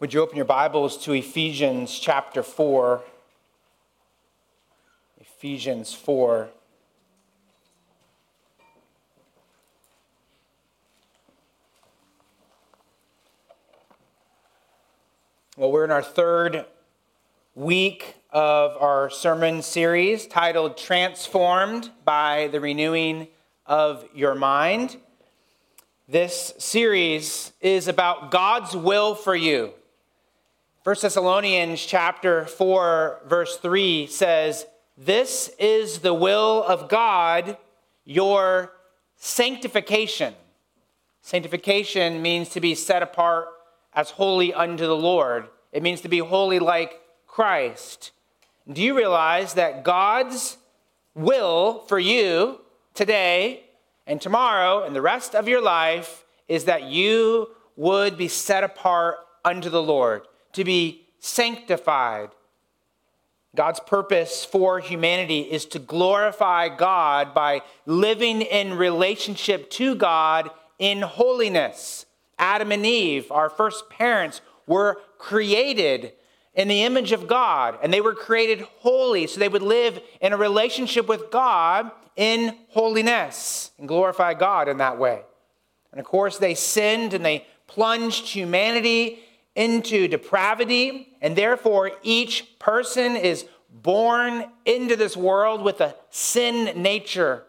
Would you open your Bibles to Ephesians chapter 4? Ephesians 4. Well, we're in our third week of our sermon series titled Transformed by the Renewing of Your Mind. This series is about God's will for you. 1 Thessalonians chapter 4 verse 3 says, "This is the will of God, your sanctification." Sanctification means to be set apart as holy unto the Lord. It means to be holy like Christ. Do you realize that God's will for you today and tomorrow and the rest of your life is that you would be set apart unto the Lord? To be sanctified. God's purpose for humanity is to glorify God by living in relationship to God in holiness. Adam and Eve, our first parents, were created in the image of God, and they were created holy, so they would live in a relationship with God in holiness and glorify God in that way. And of course, they sinned and they plunged humanity into depravity, and therefore each person is born into this world with a sin nature.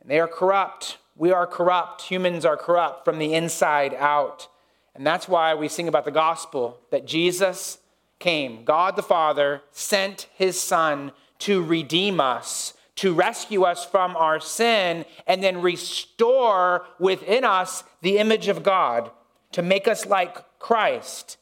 And they are corrupt. We are corrupt. Humans are corrupt from the inside out. And that's why we sing about the gospel that Jesus came. God the Father sent his Son to redeem us, to rescue us from our sin, and then restore within us the image of God, to make us like Christ.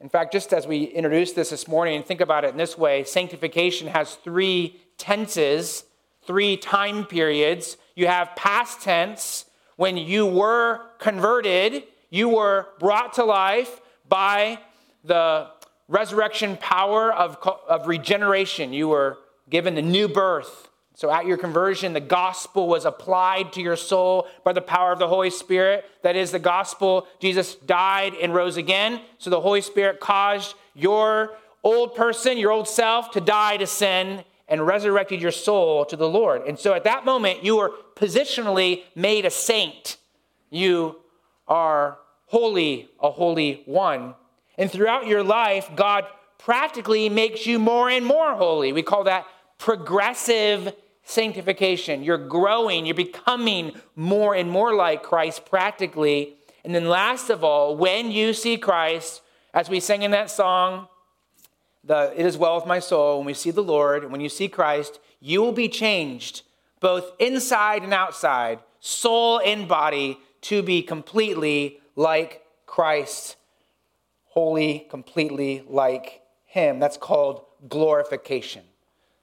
In fact, just as we introduced this this morning and think about it in this way, sanctification has three tenses, three time periods. You have past tense, when you were converted, you were brought to life by the resurrection power of, of regeneration. You were given the new birth. So at your conversion, the gospel was applied to your soul by the power of the Holy Spirit. That is the gospel. Jesus died and rose again. So the Holy Spirit caused your old person, your old self, to die to sin and resurrected your soul to the Lord. And so at that moment, you were positionally made a saint. You are holy, a holy one. And throughout your life, God practically makes you more and more holy. We call that progressive sanctification. You're growing, you're becoming more and more like Christ practically. And then, last of all, when you see Christ, as we sang in that song, the It is well with my soul, when we see the Lord, when you see Christ, you will be changed both inside and outside, soul and body, to be completely like Christ, holy, completely like Him. That's called glorification.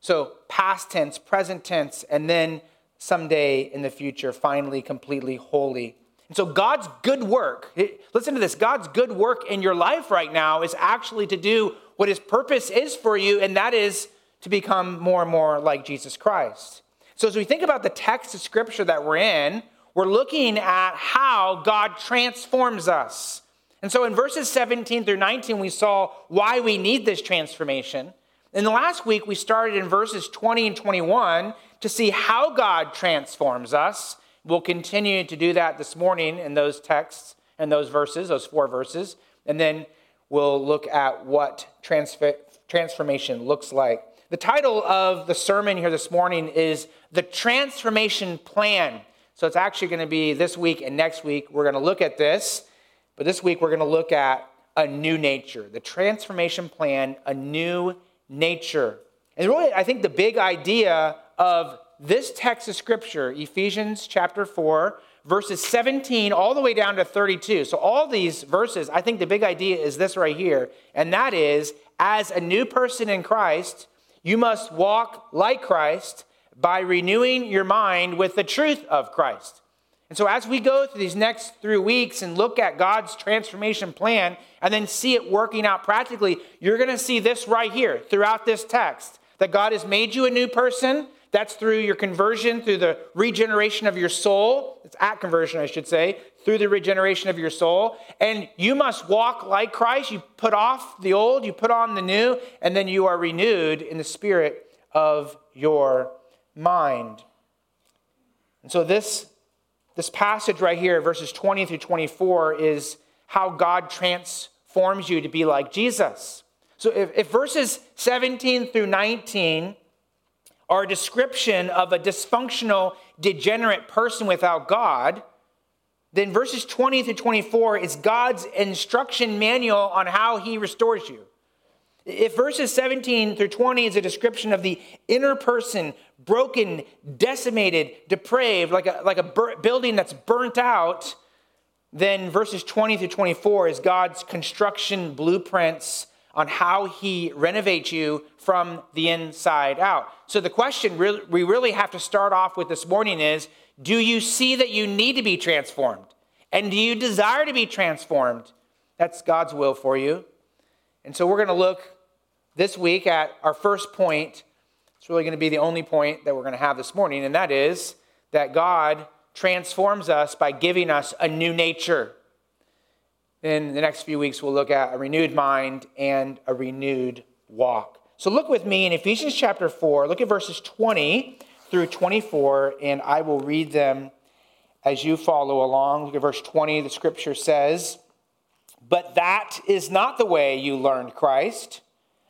So, past tense, present tense, and then someday in the future, finally, completely holy. And so, God's good work, listen to this God's good work in your life right now is actually to do what His purpose is for you, and that is to become more and more like Jesus Christ. So, as we think about the text of Scripture that we're in, we're looking at how God transforms us. And so, in verses 17 through 19, we saw why we need this transformation. In the last week, we started in verses 20 and 21 to see how God transforms us. We'll continue to do that this morning in those texts and those verses, those four verses. And then we'll look at what transfer, transformation looks like. The title of the sermon here this morning is The Transformation Plan. So it's actually going to be this week and next week. We're going to look at this. But this week, we're going to look at a new nature, the transformation plan, a new nature. And really, I think the big idea of this text of scripture, Ephesians chapter 4, verses 17 all the way down to 32. So, all these verses, I think the big idea is this right here, and that is as a new person in Christ, you must walk like Christ by renewing your mind with the truth of Christ. And so, as we go through these next three weeks and look at God's transformation plan and then see it working out practically, you're going to see this right here throughout this text that God has made you a new person. That's through your conversion, through the regeneration of your soul. It's at conversion, I should say, through the regeneration of your soul. And you must walk like Christ. You put off the old, you put on the new, and then you are renewed in the spirit of your mind. And so this, this passage right here, verses 20 through 24, is how God transforms you to be like Jesus. So if, if verses 17 through 19 are a description of a dysfunctional, degenerate person without God, then verses 20 through 24 is God's instruction manual on how he restores you. If verses 17 through 20 is a description of the inner person, broken, decimated, depraved, like a, like a bur- building that's burnt out, then verses 20 through 24 is God's construction blueprints on how he renovates you from the inside out. So the question we really have to start off with this morning is do you see that you need to be transformed? And do you desire to be transformed? That's God's will for you. And so we're going to look this week at our first point. It's really going to be the only point that we're going to have this morning, and that is that God transforms us by giving us a new nature. In the next few weeks, we'll look at a renewed mind and a renewed walk. So look with me in Ephesians chapter 4, look at verses 20 through 24, and I will read them as you follow along. Look at verse 20. The scripture says, But that is not the way you learned Christ,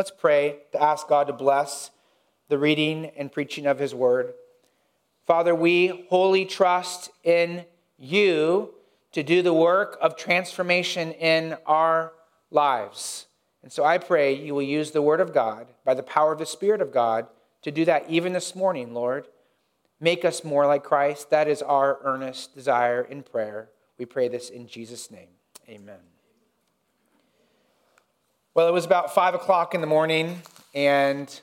Let's pray to ask God to bless the reading and preaching of his word. Father, we wholly trust in you to do the work of transformation in our lives. And so I pray you will use the word of God by the power of the Spirit of God to do that even this morning, Lord. Make us more like Christ. That is our earnest desire in prayer. We pray this in Jesus' name. Amen. Well, it was about five o'clock in the morning, and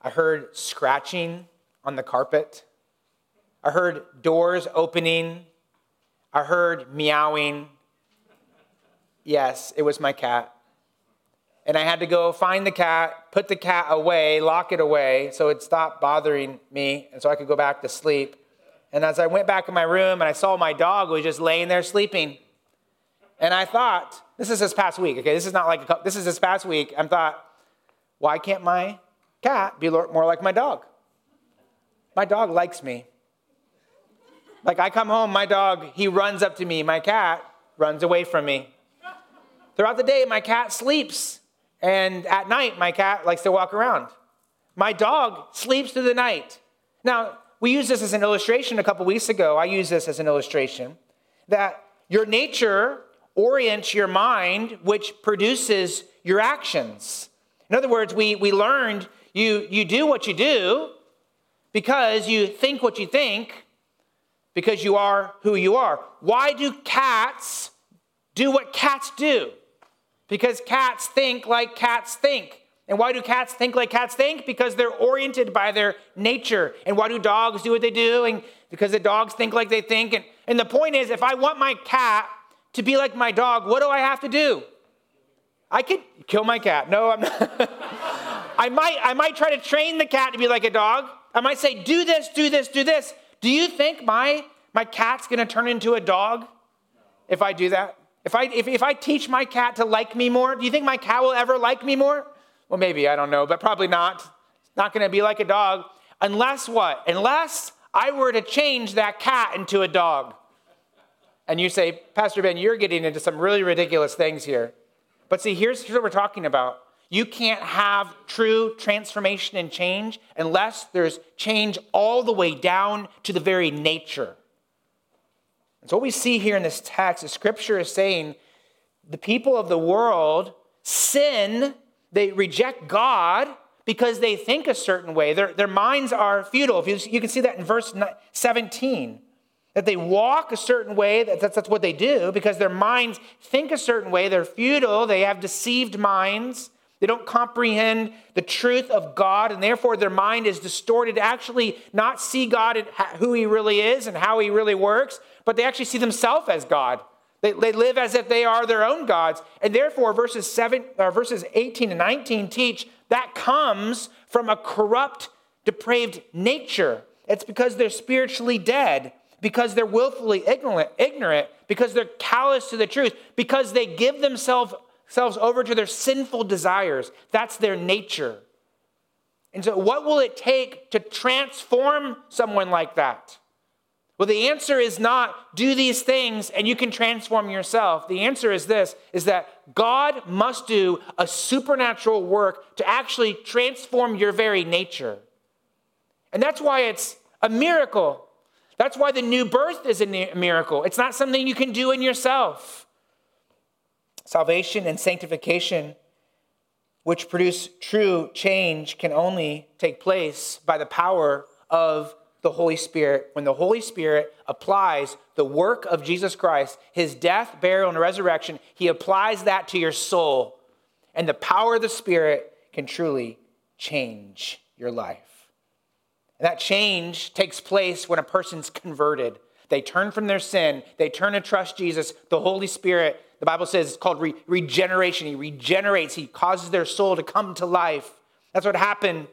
I heard scratching on the carpet. I heard doors opening. I heard meowing. Yes, it was my cat and I had to go find the cat, put the cat away, lock it away so it stopped bothering me and so I could go back to sleep. And as I went back in my room and I saw my dog was just laying there sleeping. And I thought, this is this past week, okay? This is not like a, this is this past week. I thought, why can't my cat be more like my dog? My dog likes me. Like I come home, my dog, he runs up to me. My cat runs away from me. Throughout the day, my cat sleeps. And at night, my cat likes to walk around. My dog sleeps through the night. Now, we used this as an illustration a couple weeks ago. I use this as an illustration that your nature orients your mind, which produces your actions. In other words, we, we learned you, you do what you do because you think what you think, because you are who you are. Why do cats do what cats do? Because cats think like cats think. And why do cats think like cats think? Because they're oriented by their nature. And why do dogs do what they do? And because the dogs think like they think. And, and the point is, if I want my cat to be like my dog, what do I have to do? I could kill my cat. No, I'm not. I might, I might try to train the cat to be like a dog. I might say, do this, do this, do this. Do you think my, my cat's gonna turn into a dog if I do that? If I, if, if I teach my cat to like me more, do you think my cat will ever like me more? Well, maybe, I don't know, but probably not. It's not to be like a dog. Unless what? Unless I were to change that cat into a dog. And you say, Pastor Ben, you're getting into some really ridiculous things here. But see, here's, what we're talking about. You can't have true transformation and change unless there's change all the way down to the very nature. And so, what we see here in this text, the scripture is saying the people of the world sin, they reject God because they think a certain way. Their, their minds are futile. You, you can see that in verse 17. That they walk a certain way, that that's, that's what they do, because their minds think a certain way. They're futile, they have deceived minds. They don't comprehend the truth of God, and therefore their mind is distorted to actually not see God and who He really is and how He really works, but they actually see themselves as God. They, they live as if they are their own gods. And therefore, verses, seven, verses 18 and 19 teach that comes from a corrupt, depraved nature. It's because they're spiritually dead because they're willfully ignorant, ignorant, because they're callous to the truth, because they give themselves, over to their sinful desires. That's their nature. And so, what will it take to transform someone like that? Well, the answer is not do these things and you can transform yourself. The answer is this is that God must do a supernatural work to actually transform your very nature. And that's why it's a miracle that's why the new birth is a miracle. It's not something you can do in yourself. Salvation and sanctification, which produce true change, can only take place by the power of the Holy Spirit. When the Holy Spirit applies the work of Jesus Christ, his death, burial, and resurrection, he applies that to your soul. And the power of the Spirit can truly change your life. That change takes place when a person's converted. They turn from their sin, they turn to trust Jesus. The Holy Spirit, the Bible says, it's called re- regeneration. He regenerates, He causes their soul to come to life. That's what happened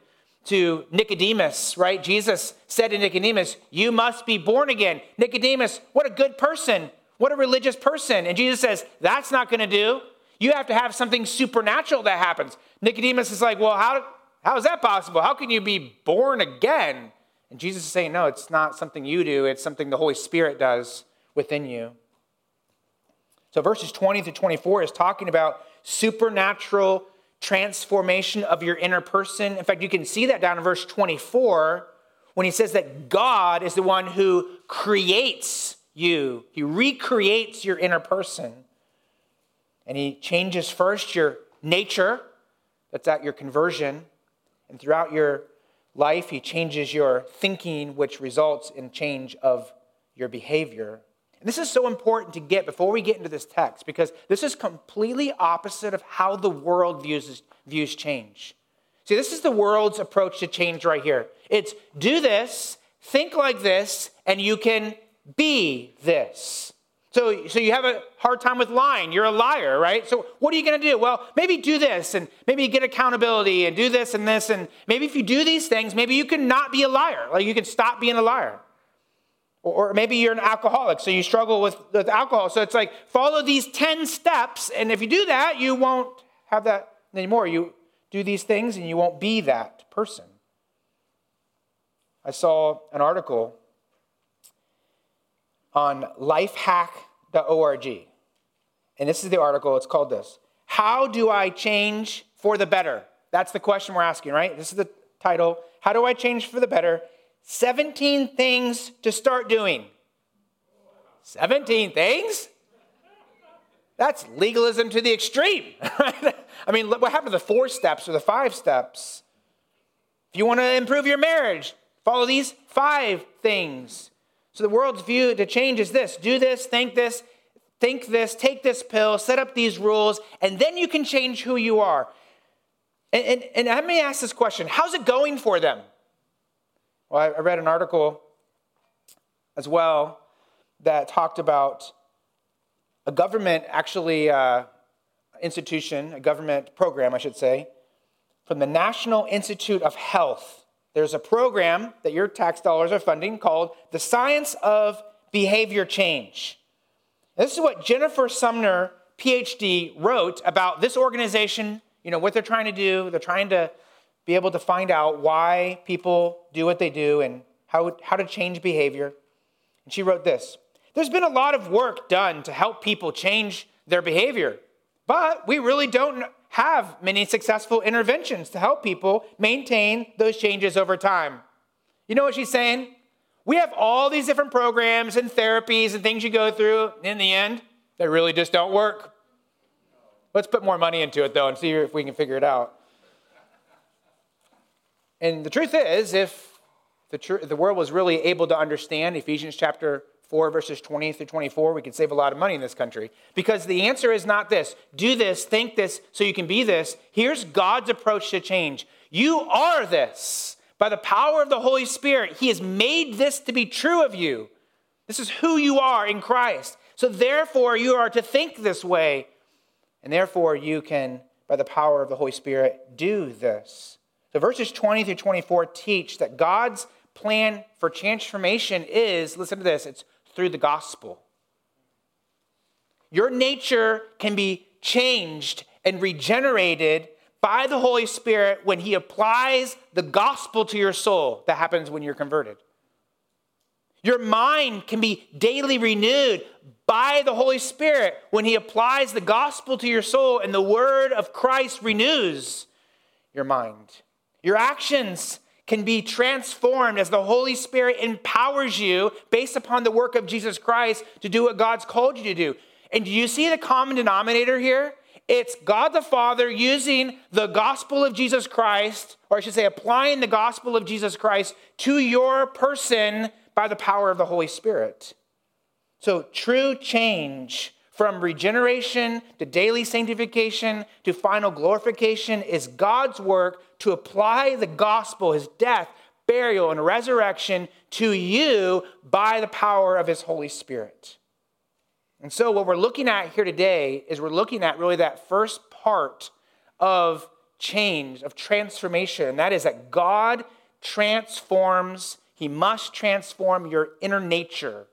to Nicodemus, right? Jesus said to Nicodemus, You must be born again. Nicodemus, what a good person. What a religious person. And Jesus says, That's not going to do. You have to have something supernatural that happens. Nicodemus is like, Well, how, how is that possible? How can you be born again? And Jesus is saying, no, it's not something you do, it's something the Holy Spirit does within you. So verses 20 to 24 is talking about supernatural transformation of your inner person. In fact, you can see that down in verse 24 when he says that God is the one who creates you, he recreates your inner person. And he changes first your nature, that's at your conversion. And throughout your life, He changes your thinking, which results in change of your behavior. And this is so important to get before we get into this text because this is completely opposite of how the world views, views change. See, this is the world's approach to change right here. It's do this, think like this, and you can be this. So, so you have a hard time with lying. You're a liar, right? So what are you going to do? Well, maybe do this and maybe get accountability and do this and this. And maybe if you do these things, maybe you can not be a liar. Like you can stop being a liar. Or, maybe you're an alcoholic, so you struggle with, with alcohol. So it's like follow these 10 steps. And if you do that, you won't have that anymore. You do these things and you won't be that person. I saw an article on lifehack.org. And this is the article, it's called this How do I change for the better? That's the question we're asking, right? This is the title. How do I change for the better? 17 things to start doing. 17 things? That's legalism to the extreme. Right? I mean, what happened to the four steps or the five steps? If you want to improve your marriage, follow these five things. So the world's view to change is this do this, think this, think this, take this pill, set up these rules, and then you can change who you are. And, and, and let me ask this question How's it going for them? Well, I read an article as well that talked about a government, actually, uh, institution, a government program, I should say, from the National Institute of Health there's a program that your tax dollars are funding called the Science of Behavior Change. This is what Jennifer Sumner, PhD, wrote about this organization, you know, what they're trying to do. They're trying to be able to find out why people do what they do and how, how to change behavior. And she wrote this There's been a lot of work done to help people change their behavior, but we really don't have many successful interventions to help people maintain those changes over time. You know what she's saying? We have all these different programs and therapies and things you go through. In the end, they really just don't work. Let's put more money into it, though, and see if we can figure it out. And the truth is, if the, tr- the world was really able to understand Ephesians chapter 4, verses 20 through 24, we could save a lot of money in this country. Because the answer is not this do this, think this, so you can be this. Here's God's approach to change you are this. By the power of the Holy Spirit, He has made this to be true of you. This is who you are in Christ. So, therefore, you are to think this way. And therefore, you can, by the power of the Holy Spirit, do this. So, verses 20 through 24 teach that God's plan for transformation is listen to this it's through the gospel. Your nature can be changed and regenerated by the Holy Spirit when He applies the gospel to your soul. That happens when you're converted. Your mind can be daily renewed by the Holy Spirit when He applies the gospel to your soul and the word of Christ renews your mind. Your actions can be transformed as the Holy Spirit empowers you based upon the work of Jesus Christ to do what God's called you to do. And do you see the common denominator here? It's God the Father using the gospel of Jesus Christ, or I should say, applying the gospel of Jesus Christ to your person by the power of the Holy Spirit. So, true change from regeneration to daily sanctification to final glorification is God's work to apply the gospel, his death, burial, and resurrection to you by the power of his Holy Spirit. And so, what we're looking at here today is we're looking at really that first part of change, of transformation, and that is that God transforms, He must transform your inner nature.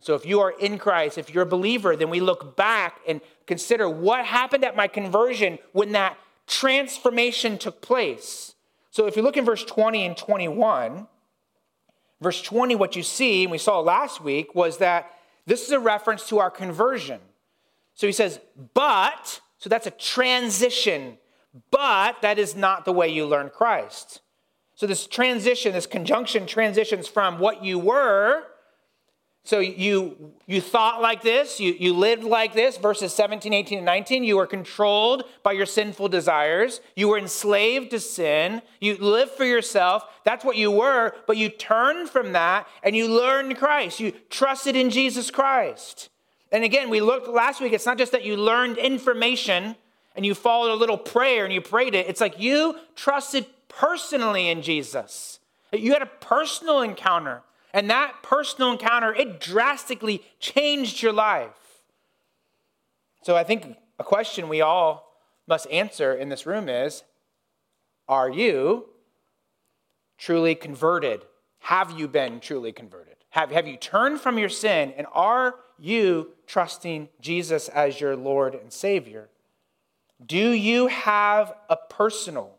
So, if you are in Christ, if you're a believer, then we look back and consider what happened at my conversion when that transformation took place. So, if you look in verse 20 and 21, verse 20, what you see, and we saw last week, was that this is a reference to our conversion. So he says, but, so that's a transition, but that is not the way you learn Christ. So this transition, this conjunction transitions from what you were so you, you thought like this, you, you lived like this, verses 17, 18, and 19. You were controlled by your sinful desires. You were enslaved to sin. You lived for yourself. That's what you were, but you turned from that and you learned Christ. You trusted in Jesus Christ. And again, we looked last week, it's not just that you learned information and you followed a little prayer and you prayed it. It's like you trusted personally in Jesus. You had a personal encounter. And that personal encounter, it drastically changed your life. So I think a question we all must answer in this room is Are you truly converted? Have you been truly converted? Have, have you turned from your sin? And are you trusting Jesus as your Lord and Savior? Do you have a personal,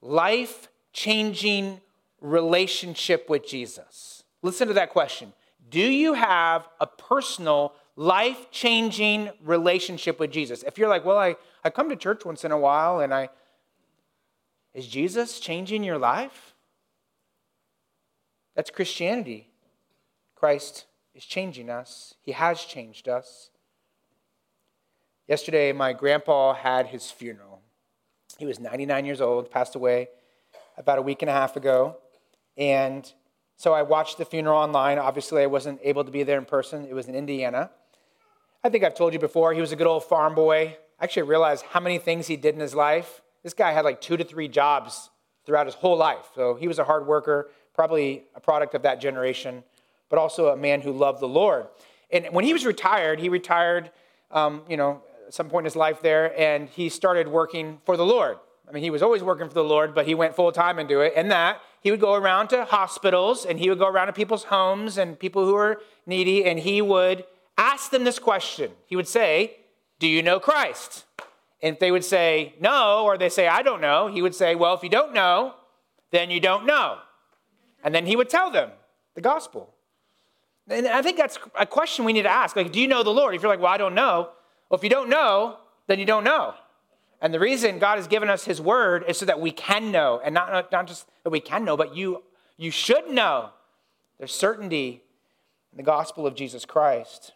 life changing relationship with Jesus? Listen to that question. Do you have a personal, life changing relationship with Jesus? If you're like, well, I, I come to church once in a while and I, is Jesus changing your life? That's Christianity. Christ is changing us, He has changed us. Yesterday, my grandpa had his funeral. He was 99 years old, passed away about a week and a half ago. And so I watched the funeral online. Obviously, I wasn't able to be there in person. It was in Indiana. I think I've told you before, he was a good old farm boy. I actually realized how many things he did in his life. This guy had like two to three jobs throughout his whole life. So he was a hard worker, probably a product of that generation, but also a man who loved the Lord. And when he was retired, he retired, um, you know, at some point in his life there, and he started working for the Lord. I mean, he was always working for the Lord, but he went full time into it. And that he would go around to hospitals and he would go around to people's homes and people who were needy, and he would ask them this question. He would say, Do you know Christ? And if they would say no, or they say, I don't know, he would say, Well, if you don't know, then you don't know. And then he would tell them the gospel. And I think that's a question we need to ask. Like, do you know the Lord? If you're like, Well, I don't know. Well, if you don't know, then you don't know. And the reason God has given us his word is so that we can know, and not, not just that we can know, but you, you should know. There's certainty in the gospel of Jesus Christ.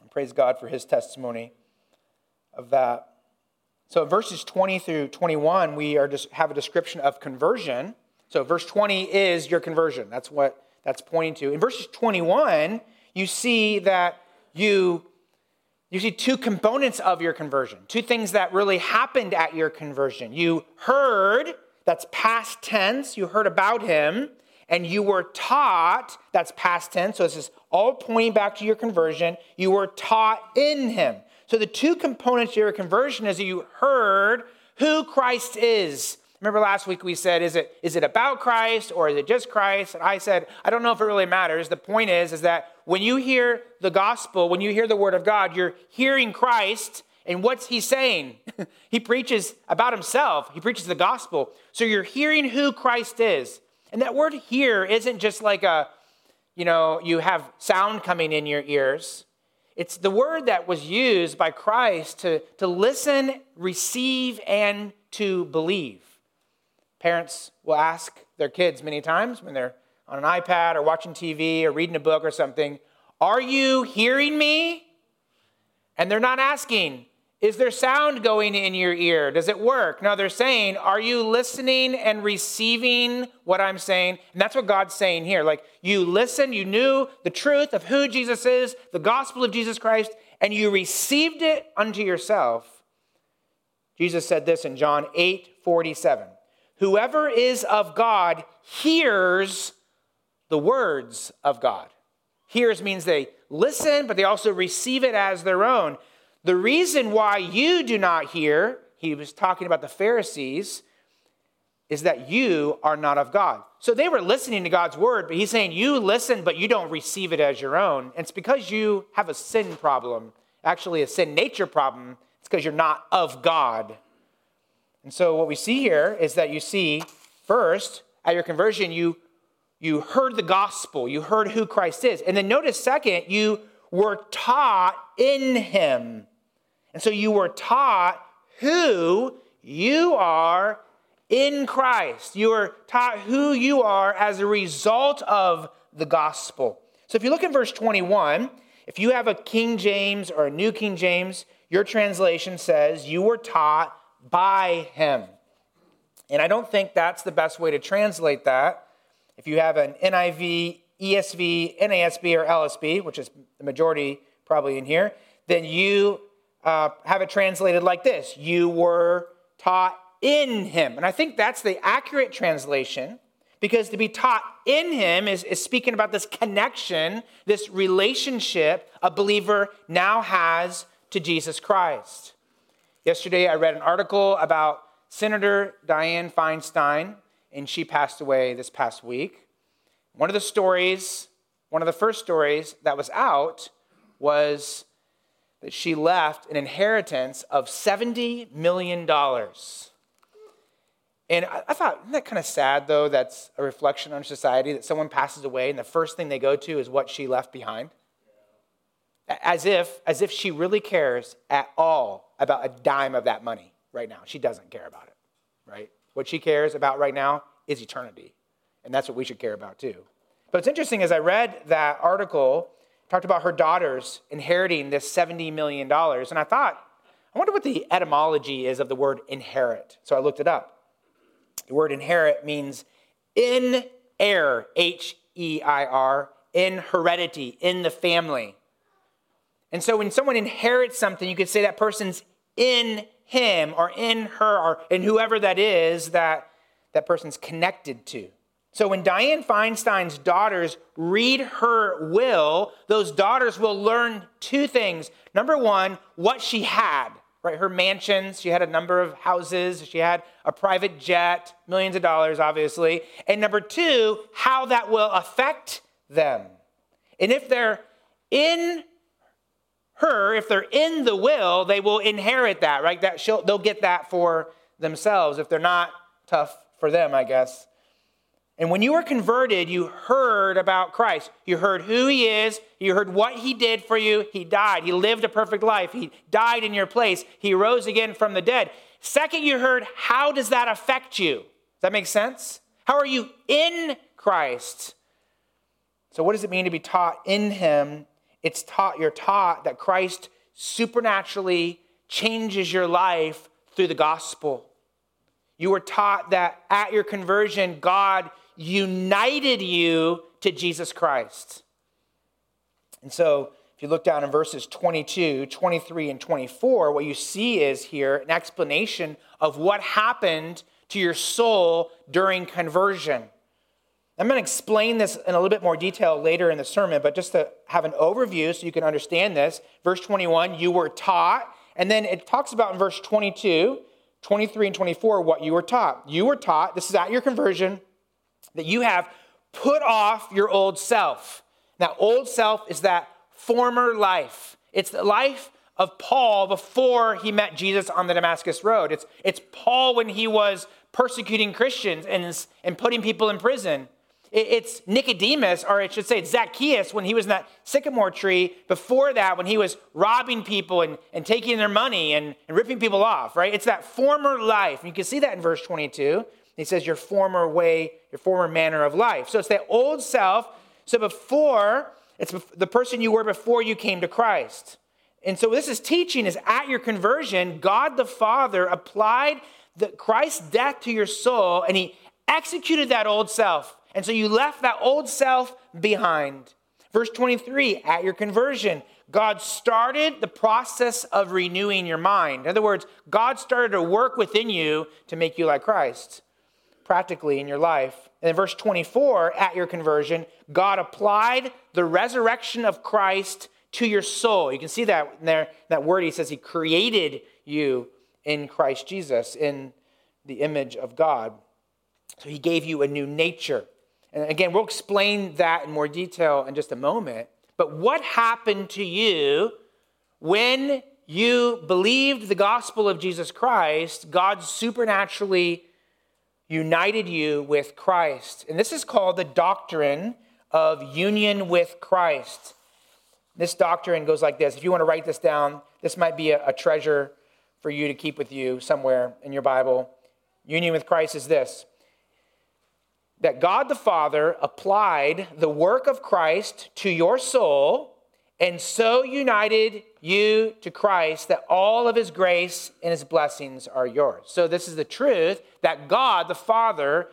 And praise God for his testimony of that. So, verses 20 through 21, we are just have a description of conversion. So, verse 20 is your conversion. That's what that's pointing to. In verses 21, you see that you you see two components of your conversion, two things that really happened at your conversion. You heard, that's past tense, you heard about him, and you were taught, that's past tense, so this is all pointing back to your conversion. You were taught in him. So the two components of your conversion is you heard who Christ is. Remember last week we said, is it, is it about Christ or is it just Christ? And I said, I don't know if it really matters. The point is, is that when you hear the gospel, when you hear the word of God, you're hearing Christ and what's he saying? he preaches about himself. He preaches the gospel. So you're hearing who Christ is. And that word hear isn't just like a, you know, you have sound coming in your ears. It's the word that was used by Christ to, to listen, receive, and to believe. Parents will ask their kids many times when they're on an iPad or watching TV or reading a book or something, Are you hearing me? And they're not asking, Is there sound going in your ear? Does it work? No, they're saying, Are you listening and receiving what I'm saying? And that's what God's saying here. Like, you listen, you knew the truth of who Jesus is, the gospel of Jesus Christ, and you received it unto yourself. Jesus said this in John 8 47. Whoever is of God hears the words of God. Hears means they listen, but they also receive it as their own. The reason why you do not hear, he was talking about the Pharisees, is that you are not of God. So they were listening to God's word, but he's saying you listen, but you don't receive it as your own. And it's because you have a sin problem, actually, a sin nature problem. It's because you're not of God. And so what we see here is that you see, first, at your conversion, you, you heard the gospel, you heard who Christ is. And then notice, second, you were taught in him. And so you were taught who you are in Christ. You were taught who you are as a result of the gospel. So if you look at verse 21, if you have a King James or a New King James, your translation says, You were taught by him. And I don't think that's the best way to translate that. If you have an NIV, ESV, NASB, or LSB, which is the majority probably in here, then you uh, have it translated like this You were taught in him. And I think that's the accurate translation because to be taught in him is, is speaking about this connection, this relationship a believer now has to Jesus Christ. Yesterday, I read an article about Senator Dianne Feinstein, and she passed away this past week. One of the stories, one of the first stories that was out was that she left an inheritance of $70 million. And I, thought, isn't that kind of sad, though? That's a reflection on society that someone passes away and the first thing they go to is what she left behind as if as if she really cares at all about a dime of that money right now. She doesn't care about it, right? What she cares about right now is eternity. And that's what we should care about too. But it's interesting as I read that article, talked about her daughters inheriting this $70 million. And I thought, I wonder what the etymology is of the word inherit. So I looked it up. The word inherit means in heir, H E I R, in heredity, in the family. And so when someone inherits something, you could say that person's in him or in her or in whoever that is that that person's connected to. So when Dianne Feinstein's daughters read her will, those daughters will learn two things. Number one, what she had, right? Her mansions, she had a number of houses, she had a private jet, millions of dollars, obviously. And number two, how that will affect them. And if they're in her, if they're in the will, they will inherit that, right? That they'll get that for themselves. If they're not, tough for them, I guess. And when you were converted, you heard about Christ. You heard who he is. You heard what he did for you. He died. He lived a perfect life. He died in your place. He rose again from the dead. Second, you heard how does that affect you? Does that make sense? How are you in Christ? So, what does it mean to be taught in him it's taught, you're taught that Christ supernaturally changes your life through the gospel. You were taught that at your conversion, God united you to Jesus Christ. And so, if you look down in verses 22, 23, and 24, what you see is here an explanation of what happened to your soul during conversion. I'm going to explain this in a little bit more detail later in the sermon, but just to have an overview so you can understand this. Verse 21, you were taught. And then it talks about in verse 22, 23, and 24 what you were taught. You were taught, this is at your conversion, that you have put off your old self. Now, old self is that former life. It's the life of Paul before he met Jesus on the Damascus Road. It's, it's Paul when he was persecuting Christians and, and putting people in prison. It's Nicodemus, or I should say, it's Zacchaeus when he was in that sycamore tree. Before that, when he was robbing people and, and taking their money and, and ripping people off, right? It's that former life. You can see that in verse 22. He says, Your former way, your former manner of life. So it's that old self. So before, it's the person you were before you came to Christ. And so this is teaching is at your conversion, God the Father applied the Christ's death to your soul and he executed that old self. And so you left that old self behind. Verse 23, at your conversion, God started the process of renewing your mind. In other words, God started to work within you to make you like Christ practically in your life. And in verse 24, at your conversion, God applied the resurrection of Christ to your soul. You can see that in there, that word. He says he created you in Christ Jesus, in the image of God. So he gave you a new nature. And again, we'll explain that in more detail in just a moment. But what happened to you when you believed the gospel of Jesus Christ? God supernaturally united you with Christ. And this is called the doctrine of union with Christ. This doctrine goes like this. If you want to write this down, this might be a, a treasure for you to keep with you somewhere in your Bible. Union with Christ is this that God the Father applied the work of Christ to your soul and so united you to Christ that all of his grace and his blessings are yours. So, this is the truth that God the Father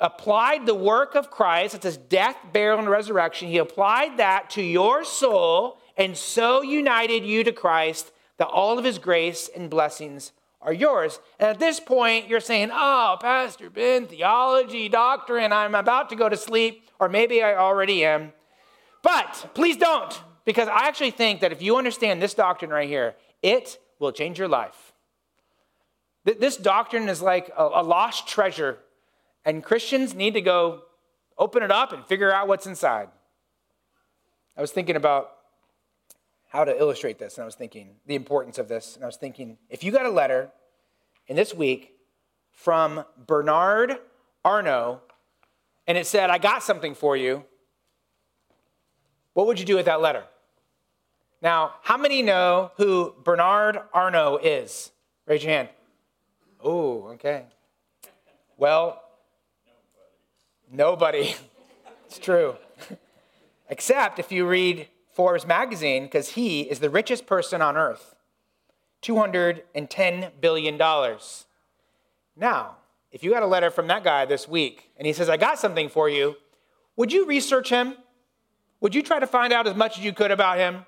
applied the work of Christ, it's his death, burial, and resurrection. He applied that to your soul and so united you to Christ that all of his grace and blessings are yours. And at this point, you're saying, Oh, Pastor Ben, theology, doctrine, I'm about to go to sleep, or maybe I already am. But please don't, because I actually think that if you understand this doctrine right here, it will change your life. This doctrine is like a lost treasure, and Christians need to go open it up and figure out what's inside. I was thinking about how to illustrate this, and I was thinking the importance of this, and I was thinking if you got a letter in this week from Bernard Arnault, and it said, I got something for you, what would you do with that letter? Now, how many know who Bernard Arnault is? Raise your hand. Oh, okay. Well, nobody. nobody. it's true. Except if you read Forbes magazine because he is the richest person on earth $210 billion. Now, if you got a letter from that guy this week and he says, I got something for you, would you research him? Would you try to find out as much as you could about him?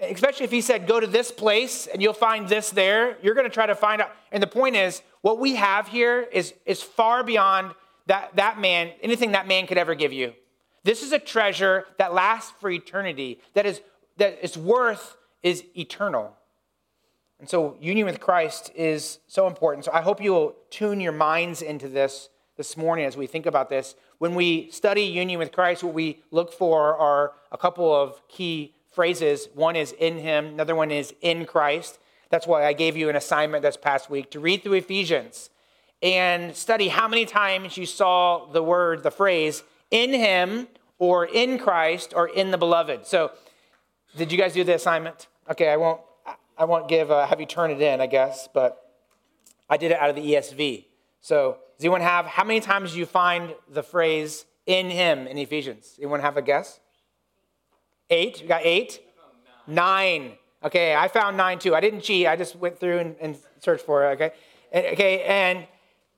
Especially if he said, go to this place and you'll find this there. You're going to try to find out. And the point is, what we have here is, is far beyond that, that man, anything that man could ever give you. This is a treasure that lasts for eternity, that is that its worth is eternal. And so union with Christ is so important. So I hope you will tune your minds into this this morning as we think about this. When we study union with Christ, what we look for are a couple of key phrases. One is in him, another one is in Christ. That's why I gave you an assignment this past week to read through Ephesians and study how many times you saw the word, the phrase in him or in Christ or in the beloved. So, did you guys do the assignment? Okay, I won't I won't give uh, have you turn it in, I guess, but I did it out of the ESV. So, does anyone have how many times do you find the phrase in him in Ephesians? Anyone have a guess? Eight? You got eight? Nine. Okay, I found nine too. I didn't cheat. I just went through and, and searched for it. Okay, okay, and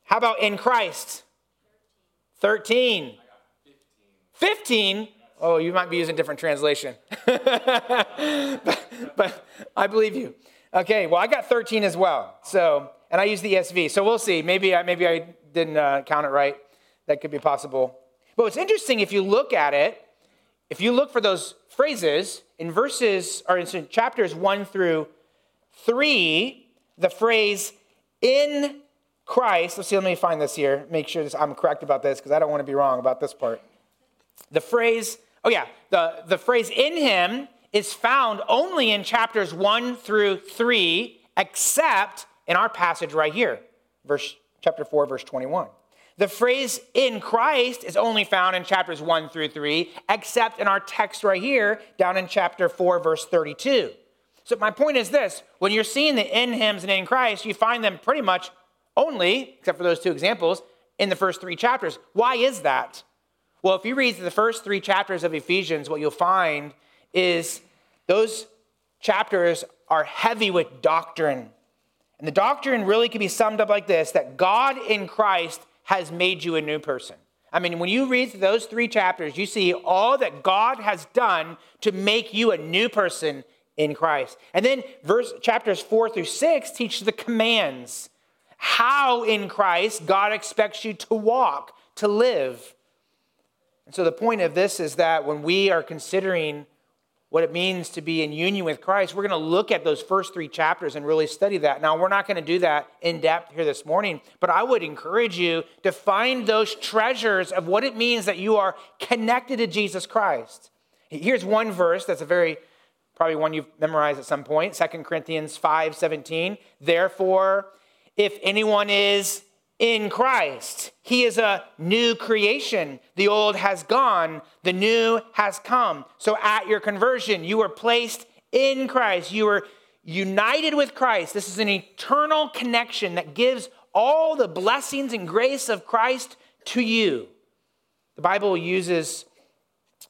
how about in Christ? 13. 15? Oh, you might be using different translation. but, but I believe you. Okay, well, I got 13 as well. So, and I use the ESV. So we'll see. Maybe I, maybe I didn't uh, count it right. That could be possible. But what's interesting, if you look at it, if you look for those phrases in verses or in chapters one through three, the phrase in Christ, let's see, let me find this here, make sure this, I'm correct about this because I don't want to be wrong about this part. The phrase, oh yeah, the, the phrase in him is found only in chapters one through three, except in our passage right here, verse chapter 4, verse 21. The phrase in Christ is only found in chapters 1 through 3, except in our text right here, down in chapter 4, verse 32. So, my point is this when you're seeing the in hymns and in Christ, you find them pretty much only, except for those two examples, in the first three chapters. Why is that? Well, if you read the first three chapters of Ephesians, what you'll find is those chapters are heavy with doctrine. And the doctrine really can be summed up like this that God in Christ has made you a new person. I mean, when you read those three chapters, you see all that God has done to make you a new person in Christ. And then verse chapters 4 through 6 teach the commands. How in Christ God expects you to walk, to live. And so the point of this is that when we are considering what it means to be in union with Christ, we're going to look at those first three chapters and really study that. Now, we're not going to do that in depth here this morning, but I would encourage you to find those treasures of what it means that you are connected to Jesus Christ. Here's one verse that's a very probably one you've memorized at some point 2 corinthians 5 17 therefore if anyone is in Christ. He is a new creation. The old has gone, the new has come. So at your conversion, you were placed in Christ. You were united with Christ. This is an eternal connection that gives all the blessings and grace of Christ to you. The Bible uses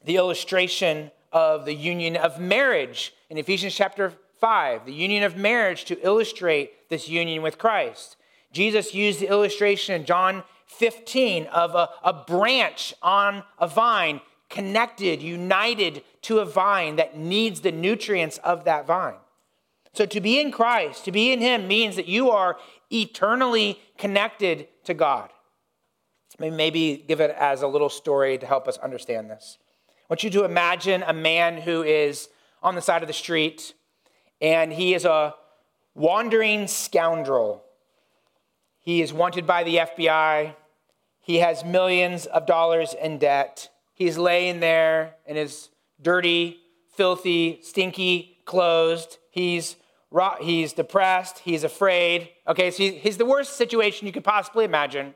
the illustration of the union of marriage in Ephesians chapter 5, the union of marriage to illustrate this union with Christ. Jesus used the illustration in John 15 of a, a branch on a vine connected, united to a vine that needs the nutrients of that vine. So to be in Christ, to be in Him, means that you are eternally connected to God. Maybe give it as a little story to help us understand this. I want you to imagine a man who is on the side of the street and he is a wandering scoundrel he is wanted by the FBI. He has millions of dollars in debt. He's laying there in his dirty, filthy, stinky clothes. He's, he's depressed. He's afraid. Okay, so he's the worst situation you could possibly imagine.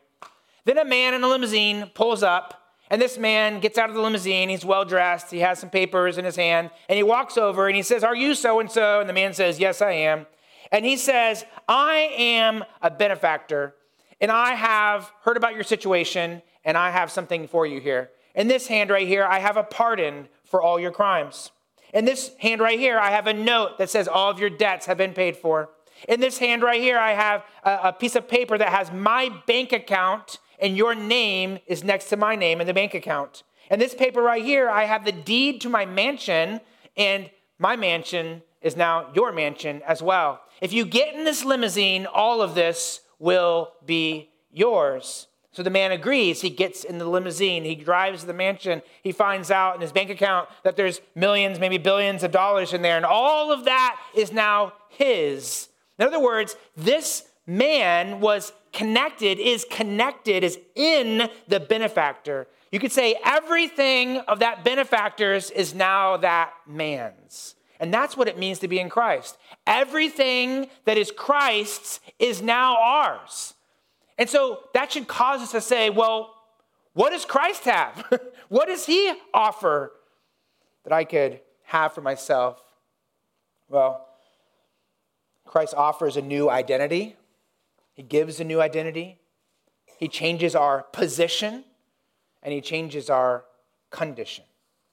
Then a man in a limousine pulls up, and this man gets out of the limousine. He's well dressed. He has some papers in his hand, and he walks over and he says, Are you so and so? And the man says, Yes, I am. And he says, I am a benefactor, and I have heard about your situation, and I have something for you here. In this hand right here, I have a pardon for all your crimes. In this hand right here, I have a note that says all of your debts have been paid for. In this hand right here, I have a, piece of paper that has my bank account, and your name is next to my name in the bank account. In this paper right here, I have the deed to my mansion, and my mansion is now your mansion as well. If you get in this limousine, all of this will be yours. So the man agrees. He gets in the limousine. He drives to the mansion. He finds out in his bank account that there's millions, maybe billions of dollars in there. And all of that is now his. In other words, this man was connected, is connected, is in the benefactor. You could say everything of that benefactor's is now that man's. And that's what it means to be in Christ. Everything that is Christ's is now ours. And so that should cause us to say, well, what does Christ have? what does he offer that I could have for myself? Well, Christ offers a new identity. He gives a new identity. He changes our position and he changes our condition.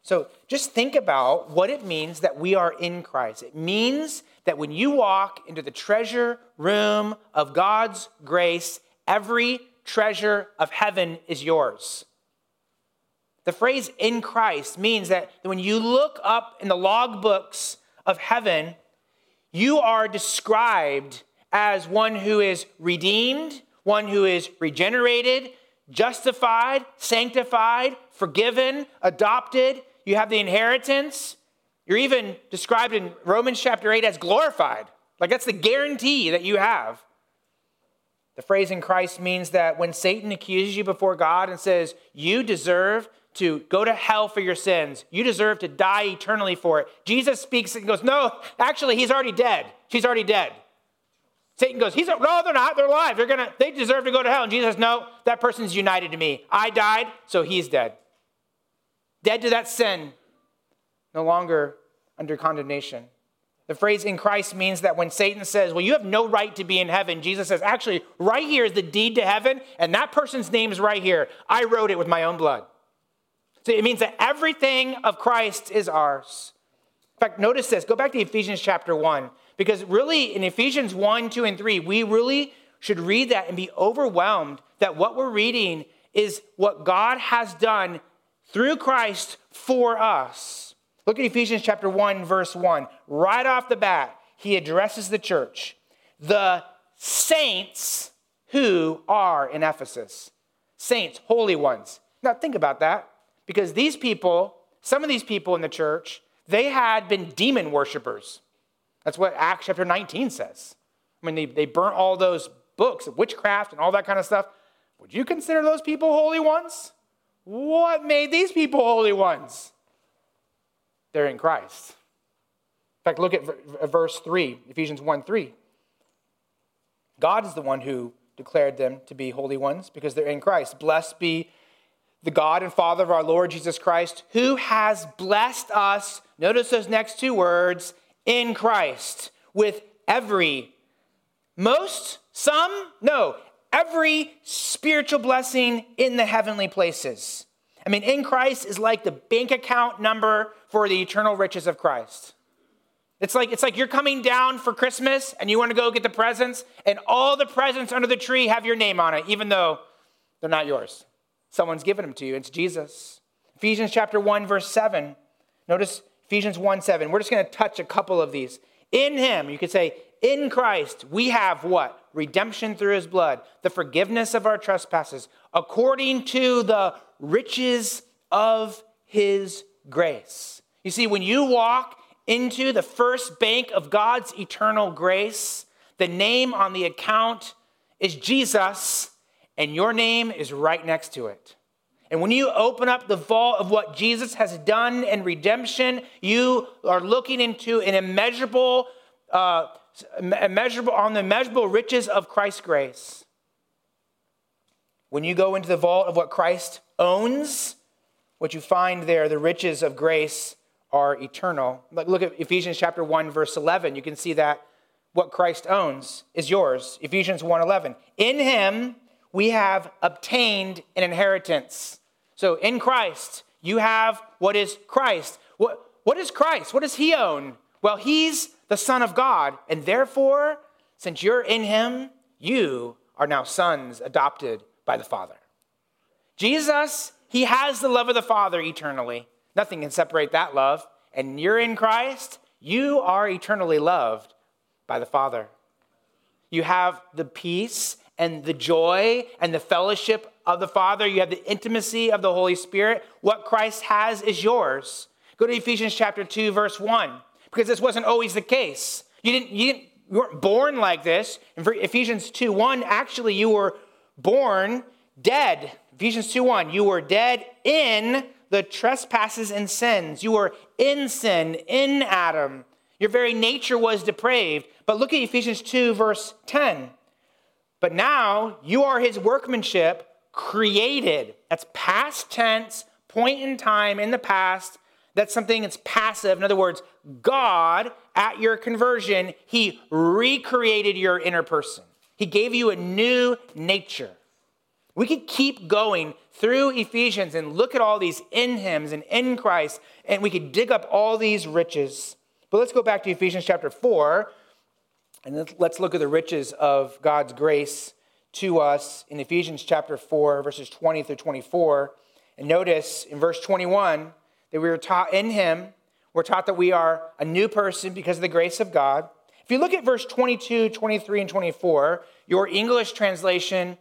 So just think about what it means that we are in Christ. It means that when you walk into the treasure room of God's grace, every treasure of heaven is yours. The phrase in Christ means that when you look up in the log books of heaven, you are described as one who is redeemed, one who is regenerated, justified, sanctified, forgiven, adopted. You have the inheritance. You're even described in Romans chapter 8 as glorified. Like that's the guarantee that you have. The phrase in Christ means that when Satan accuses you before God and says, You deserve to go to hell for your sins, you deserve to die eternally for it, Jesus speaks and goes, No, actually, he's already dead. She's already dead. Satan goes, he's, no, they're not. They're alive. They're gonna, they deserve to go to hell. And Jesus no, that person's united to me. I died, so he's dead. Dead to that sin, no longer under condemnation. The phrase in Christ means that when Satan says, Well, you have no right to be in heaven, Jesus says, Actually, right here is the deed to heaven, and that person's name is right here. I wrote it with my own blood. So it means that everything of Christ is ours. In fact, notice this. Go back to Ephesians chapter 1. Because really, in Ephesians 1, 2, and 3, we really should read that and be overwhelmed that what we're reading is what God has done through Christ for us. Look at Ephesians chapter 1, verse 1. Right off the bat, he addresses the church, the saints who are in Ephesus. Saints, holy ones. Now, think about that. Because these people, some of these people in the church, they had been demon worshippers. That's what Acts chapter 19 says. I mean, they, they burnt all those books of witchcraft and all that kind of stuff. Would you consider those people holy ones? What made these people holy ones? They're in Christ. In fact, look at verse 3, Ephesians 1 3. God is the one who declared them to be holy ones because they're in Christ. Blessed be the God and Father of our Lord Jesus Christ, who has blessed us. Notice those next two words in Christ with every, most, some, no, every spiritual blessing in the heavenly places. I mean, in Christ is like the bank account number for the eternal riches of Christ. It's like, it's like you're coming down for Christmas and you want to go get the presents, and all the presents under the tree have your name on it, even though they're not yours. Someone's given them to you. It's Jesus. Ephesians chapter 1, verse 7. Notice Ephesians 1 7. We're just going to touch a couple of these. In him, you could say, in Christ, we have what? Redemption through his blood, the forgiveness of our trespasses, according to the riches of his grace. You see, when you walk into the first bank of God's eternal grace, the name on the account is Jesus, and your name is right next to it. And when you open up the vault of what Jesus has done in redemption, you are looking into an immeasurable, uh, immeasurable on the immeasurable riches of Christ's grace. When you go into the vault of what Christ owns, what you find there, the riches of grace are eternal. Look at Ephesians chapter 1, verse 11. You can see that what Christ owns is yours. Ephesians 1 11. In him we have obtained an inheritance so in Christ, you have what is Christ. What, what is Christ? What does he own? Well, he's the Son of God. And therefore, since you're in him, you are now sons adopted by the Father. Jesus, he has the love of the Father eternally. Nothing can separate that love. And you're in Christ, you are eternally loved by the Father. You have the peace and the joy and the fellowship of the Father. You have the intimacy of the Holy Spirit. What Christ has is yours. Go to Ephesians chapter 2, verse 1, because this wasn't always the case. You didn't, you didn't you weren't born like this. In Ephesians 2 1, actually, you were born dead. Ephesians 2 1, you were dead in the trespasses and sins. You were in sin, in Adam. Your very nature was depraved. But look at Ephesians 2, verse 10. But now you are his workmanship, created. That's past tense, point in time in the past. That's something that's passive. In other words, God, at your conversion, he recreated your inner person. He gave you a new nature. We could keep going through Ephesians and look at all these in hymns and in Christ, and we could dig up all these riches. But let's go back to Ephesians chapter 4, and let's look at the riches of God's grace to us in Ephesians chapter 4, verses 20 through 24. And notice in verse 21 that we were taught in him, we're taught that we are a new person because of the grace of God. If you look at verse 22, 23, and 24, your English translation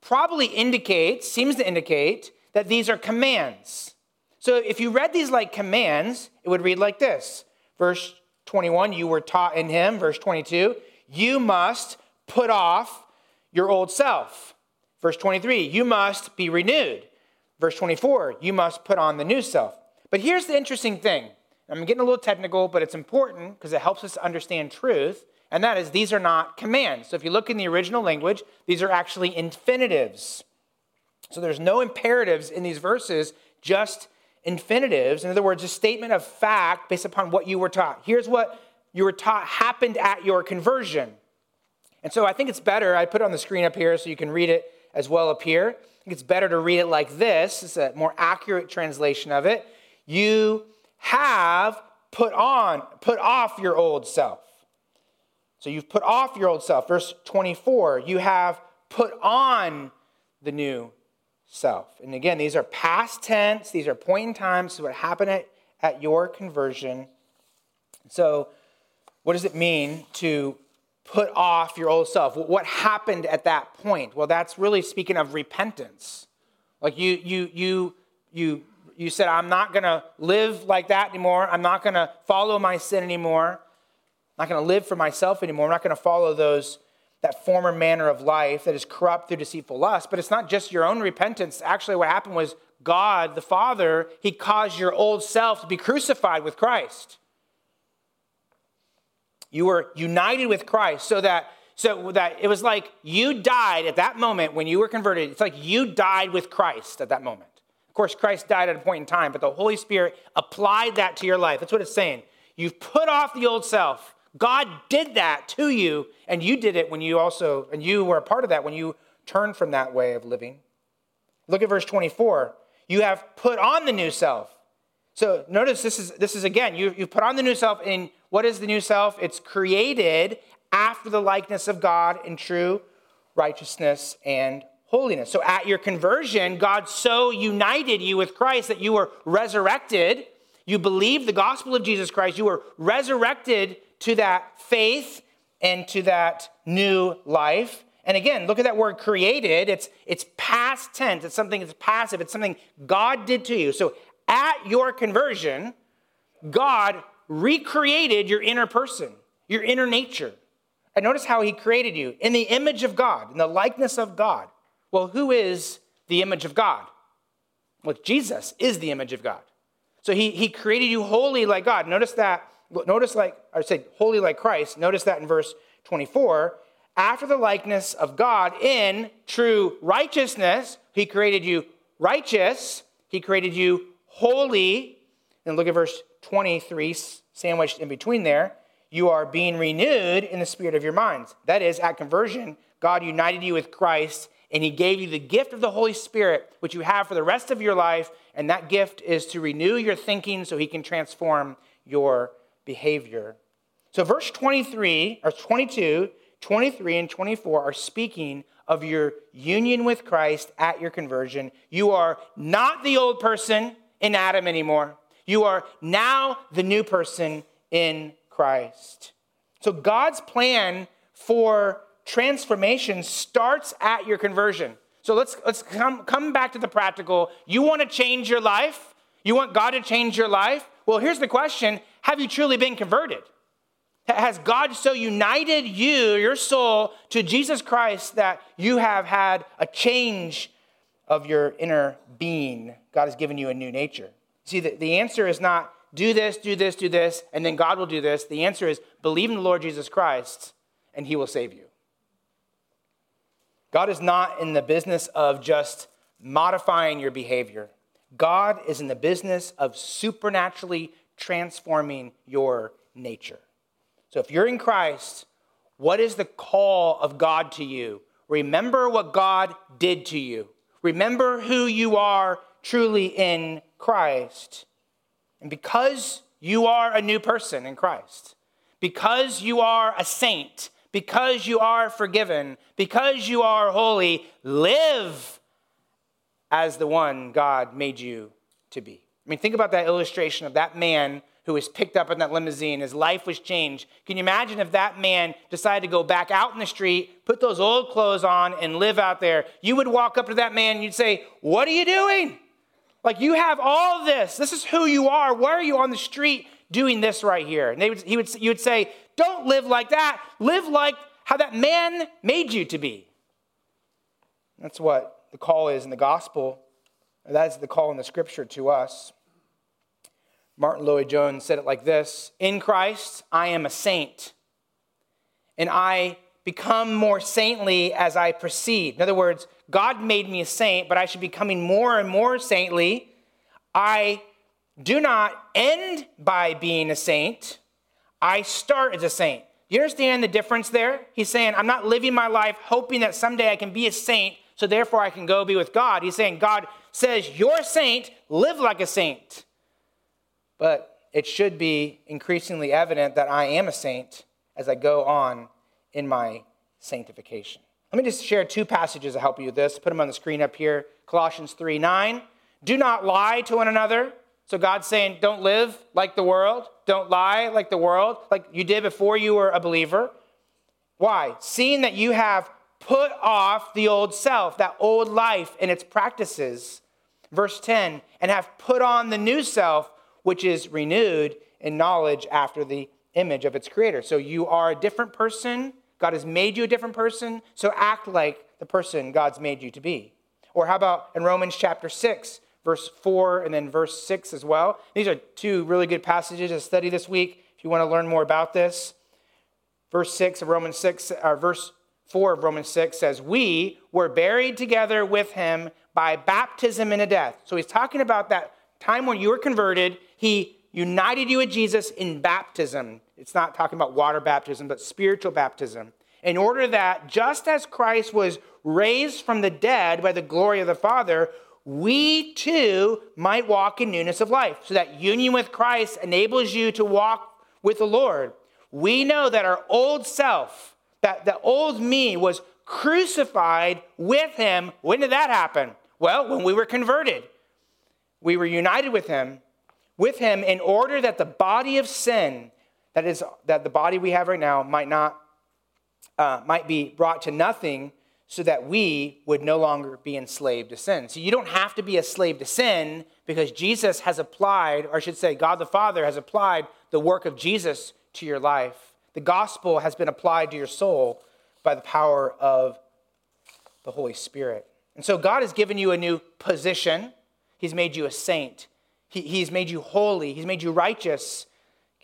probably indicates, seems to indicate, that these are commands. So if you read these like commands, it would read like this. Verse 21, you were taught in him. Verse 22, you must put off your old self. Verse 23, you must be renewed. Verse 24, you must put on the new self. But here's the interesting thing. I'm getting a little technical, but it's important because it helps us understand truth. And that is, these are not commands. So if you look in the original language, these are actually infinitives. So there's no imperatives in these verses, just infinitives. In other words, a statement of fact based upon what you were taught. Here's what you were taught happened at your conversion. And so I think it's better, I put it on the screen up here so you can read it as well up here. I think it's better to read it like this. It's a more accurate translation of it. You have put on, put off your old self. So you've put off your old self. Verse 24, you have put on the new self. And again, these are past tense, these are point in time, so what happened at, at your conversion. So, what does it mean to put off your old self? What happened at that point? Well, that's really speaking of repentance. Like you, you, you, you, you said, I'm not going to live like that anymore. I'm not going to follow my sin anymore. I'm not going to live for myself anymore. I'm not going to follow those that former manner of life that is corrupt through deceitful lust. But it's not just your own repentance. Actually, what happened was God, the Father, He caused your old self to be crucified with Christ. You were united with Christ so that so that it was like you died at that moment when you were converted. It's like you died with Christ at that moment. Course, Christ died at a point in time, but the Holy Spirit applied that to your life. That's what it's saying. You've put off the old self God did that to you, and you did it when you also, and you were a part of that when you turned from that way of living. Look at verse 24. You have put on the new self. So notice this is this is again, you, you put on the new self, and what is the new self? It's created after the likeness of God in true righteousness and holiness. So at your conversion, God so united you with Christ that you were resurrected. You believed the gospel of Jesus Christ. You were resurrected to that faith and to that new life. And again, look at that word created. It's, it's past tense. It's something that's passive. It's something God did to you. So at your conversion, God recreated your inner person, your inner nature. And notice how he created you in the image of God, in the likeness of God. Well, who is the image of God? Well, Jesus is the image of God. So he, he created you holy like God. Notice that notice like, I say holy like Christ, notice that in verse 24. After the likeness of God in true righteousness, he created you righteous, he created you holy. And look at verse 23, sandwiched in between there. You are being renewed in the spirit of your minds. That is, at conversion, God united you with Christ and he gave you the gift of the Holy Spirit, which you have for the rest of your life. And that gift is to renew your thinking so he can transform your behavior. So, verse 23, or 22, 23, and 24 are speaking of your union with Christ at your conversion. You are not the old person in Adam anymore. You are now the new person in Christ. So, God's plan for transformation starts at your conversion. So let's, let's come, come back to the practical. You want to change your life? You want God to change your life? Well, here's the question have you truly been converted? Has God so united you, your soul, to Jesus Christ that you have had a change of your inner being? God has given you a new nature. See, the, the answer is not do this, do this, do this, and then God will do this. The answer is believe in the Lord Jesus Christ, and he will save you. God is not in the business of just modifying your behavior. God is in the business of supernaturally transforming your nature. So if you're in Christ, what is the call of God to you? Remember what God did to you. Remember who you are truly in Christ. And because you are a new person in Christ, because you are a saint, because you are forgiven, because you are holy, live as the one God made you to be. I mean, think about that illustration of that man who was picked up in that limousine. His life was changed. Can you imagine if that man decided to go back out in the street, put those old clothes on, and live out there? You would walk up to that man and you'd say, What are you doing? Like, you have all this. This is who you are. Why are you on the street doing this right here? And they would, he would, you would say, Don't live like that. Live like how that man made you to be. That's what the call is in the gospel. That is the call in the scripture to us. Martyn Lloyd-Jones said it like this In Christ, I am a saint, and I become more saintly as I proceed. In other words, God made me a saint, but I should be becoming more and more saintly. I do not end by being a saint, I start as a saint. You understand the difference there? He's saying, I'm not living my life hoping that someday I can be a saint, so therefore I can go be with God. He's saying, God says, You're a saint, live like a saint. But it should be increasingly evident that I am a saint as I go on in my sanctification. Let me just share two passages to help you with this. Put them on the screen up here. Colossians 3 9. Do not lie to one another. So God's saying, don't live like the world. Don't lie like the world, like you did before you were a believer. Why? Seeing that you have put off the old self, that old life and its practices. Verse 10, and have put on the new self, which is renewed in knowledge after the image of its creator. So you are a different person. God has made you a different person. So act like the person God's made you to be. Or how about in Romans chapter 6, verse 4 and then verse 6 as well? These are two really good passages to study this week if you want to learn more about this. Verse 6 of Romans 6, or verse 4 of Romans 6 says, We were buried together with him by baptism into death. So he's talking about that time when you were converted, he united you with Jesus in baptism. It's not talking about water baptism, but spiritual baptism. In order that, just as Christ was raised from the dead by the glory of the Father, we too might walk in newness of life. So that union with Christ enables you to walk with the Lord. We know that our old self, that the old me was crucified with him. When did that happen? Well, when we were converted. We were united with him, with him in order that the body of sin, that is that the body we have right now might not uh, might be brought to nothing so that we would no longer be enslaved to sin. So you don't have to be a slave to sin because Jesus has applied, or I should say, God the Father has applied the work of Jesus to your life. The gospel has been applied to your soul by the power of the Holy Spirit. And so God has given you a new position. He's made you a saint. He, he's made you holy. He's made you righteous,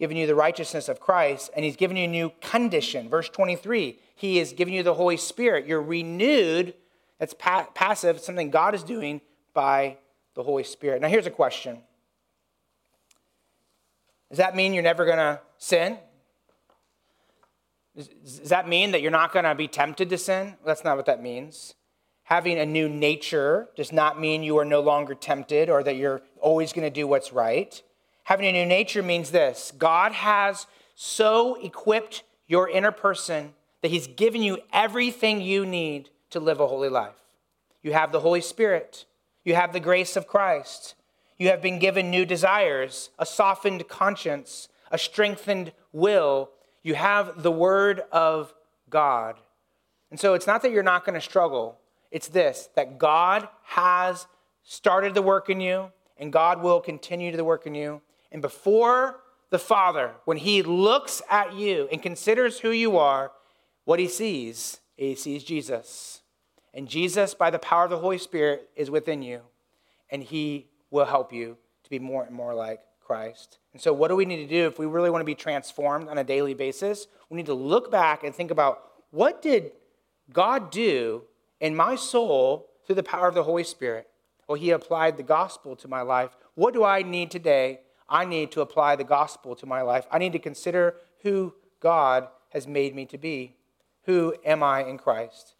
given you the righteousness of Christ. And He's given you a new condition. Verse 23 He is giving you the Holy Spirit. You're renewed. That's pa- passive, something God is doing by the Holy Spirit. Now, here's a question Does that mean you're never going to sin? Does that mean that you're not going to be tempted to sin? That's not what that means. Having a new nature does not mean you are no longer tempted or that you're always going to do what's right. Having a new nature means this God has so equipped your inner person that He's given you everything you need to live a holy life. You have the Holy Spirit, you have the grace of Christ, you have been given new desires, a softened conscience, a strengthened will. You have the Word of God. And so it's not that you're not going to struggle. It's this that God has started the work in you, and God will continue the work in you. And before the Father, when He looks at you and considers who you are, what He sees, He sees Jesus. And Jesus, by the power of the Holy Spirit, is within you, and He will help you to be more and more like Christ. And so, what do we need to do if we really want to be transformed on a daily basis? We need to look back and think about what did God do in my soul through the power of the Holy Spirit. Well, He applied the gospel to my life. What do I need today? I need to apply the gospel to my life. I need to consider who God has made me to be. Who am I in Christ?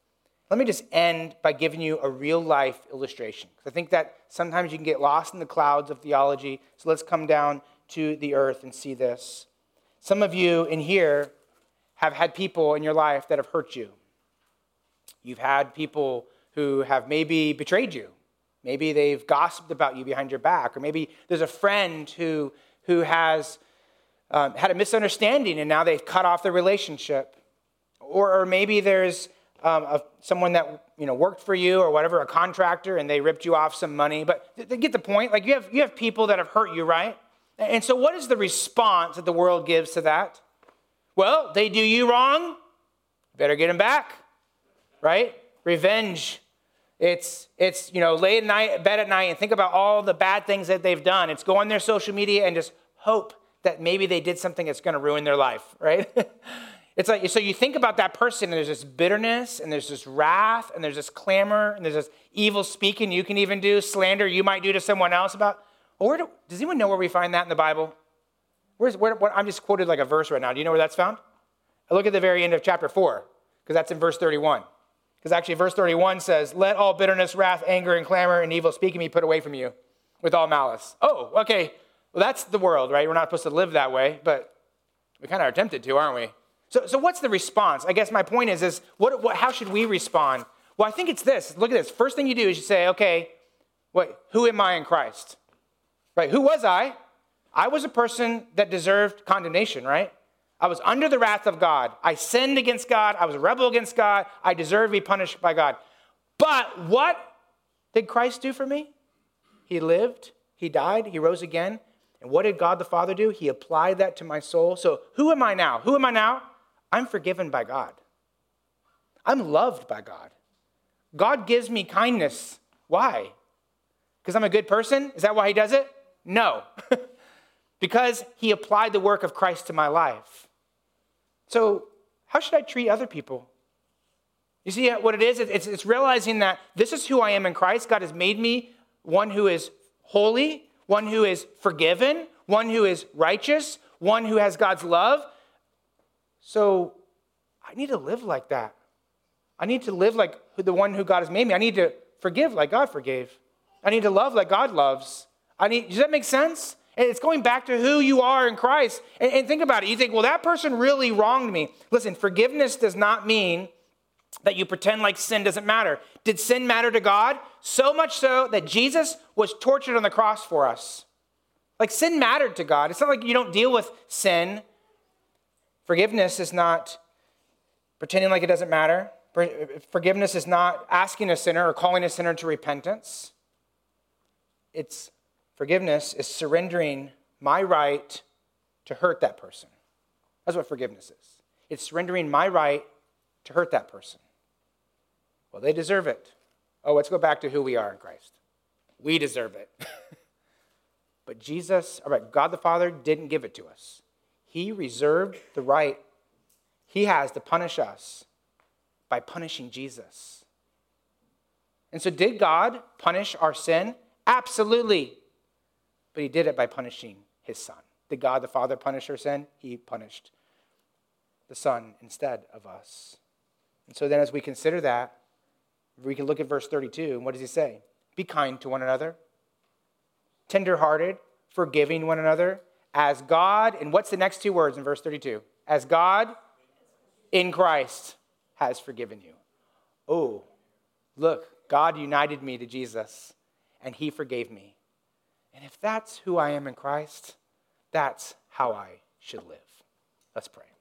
Let me just end by giving you a real life illustration. Because I think that sometimes you can get lost in the clouds of theology. So let's come down to the earth and see this. Some of you in here have had people in your life that have hurt you. You've had people who have maybe betrayed you. Maybe they've gossiped about you behind your back, or maybe there's a friend who, who has um, had a misunderstanding and now they've cut off the relationship. Or, or maybe there's um, a, someone that you know worked for you or whatever, a contractor, and they ripped you off some money. But they get the point. Like you have you have people that have hurt you, right? And so, what is the response that the world gives to that? Well, they do you wrong. Better get them back, right? Revenge. It's it's you know lay at night, bed at night, and think about all the bad things that they've done. It's go on their social media and just hope that maybe they did something that's going to ruin their life, right? It's like, so you think about that person, and there's this bitterness, and there's this wrath, and there's this clamor, and there's this evil speaking you can even do, slander you might do to someone else about. Well, do, does anyone know where we find that in the Bible? Where's, where, where, I'm just quoted like a verse right now. Do you know where that's found? I look at the very end of chapter 4, because that's in verse 31. Because actually, verse 31 says, Let all bitterness, wrath, anger, and clamor, and evil speaking be put away from you with all malice. Oh, okay. Well, that's the world, right? We're not supposed to live that way, but we kind of are tempted to, aren't we? So, so what's the response? I guess my point is, is what, what, how should we respond? Well, I think it's this. Look at this. First thing you do is you say, okay, what, who am I in Christ? Right? Who was I? I was a person that deserved condemnation, right? I was under the wrath of God. I sinned against God. I was a rebel against God. I deserve to be punished by God. But what did Christ do for me? He lived, He died, He rose again. And what did God the Father do? He applied that to my soul. So who am I now? Who am I now? I'm forgiven by God. I'm loved by God. God gives me kindness. Why? Because I'm a good person? Is that why He does it? No. because He applied the work of Christ to my life. So, how should I treat other people? You see what it is? It's, it's realizing that this is who I am in Christ. God has made me one who is holy, one who is forgiven, one who is righteous, one who has God's love. So I need to live like that. I need to live like the one who God has made me. I need to forgive like God forgave. I need to love like God loves. I need, does that make sense? And it's going back to who you are in Christ. And, and think about it. You think, well, that person really wronged me. Listen, forgiveness does not mean that you pretend like sin doesn't matter. Did sin matter to God? So much so that Jesus was tortured on the cross for us. Like sin mattered to God. It's not like you don't deal with sin Forgiveness is not pretending like it doesn't matter. Forgiveness is not asking a sinner or calling a sinner to repentance. It's forgiveness is surrendering my right to hurt that person. That's what forgiveness is. It's surrendering my right to hurt that person. Well, they deserve it. Oh, let's go back to who we are in Christ. We deserve it. but Jesus, all right, God the Father didn't give it to us. He reserved the right he has to punish us by punishing Jesus. And so, did God punish our sin? Absolutely. But he did it by punishing his son. Did God the Father punish our sin? He punished the Son instead of us. And so, then as we consider that, we can look at verse 32. And what does he say? Be kind to one another, tenderhearted, forgiving one another as God, and what's the next two words in verse 32? As God in Christ has forgiven you. Oh, look, God united me to Jesus, and he forgave me. And if that's who I am in Christ, that's how I should live. Let's pray.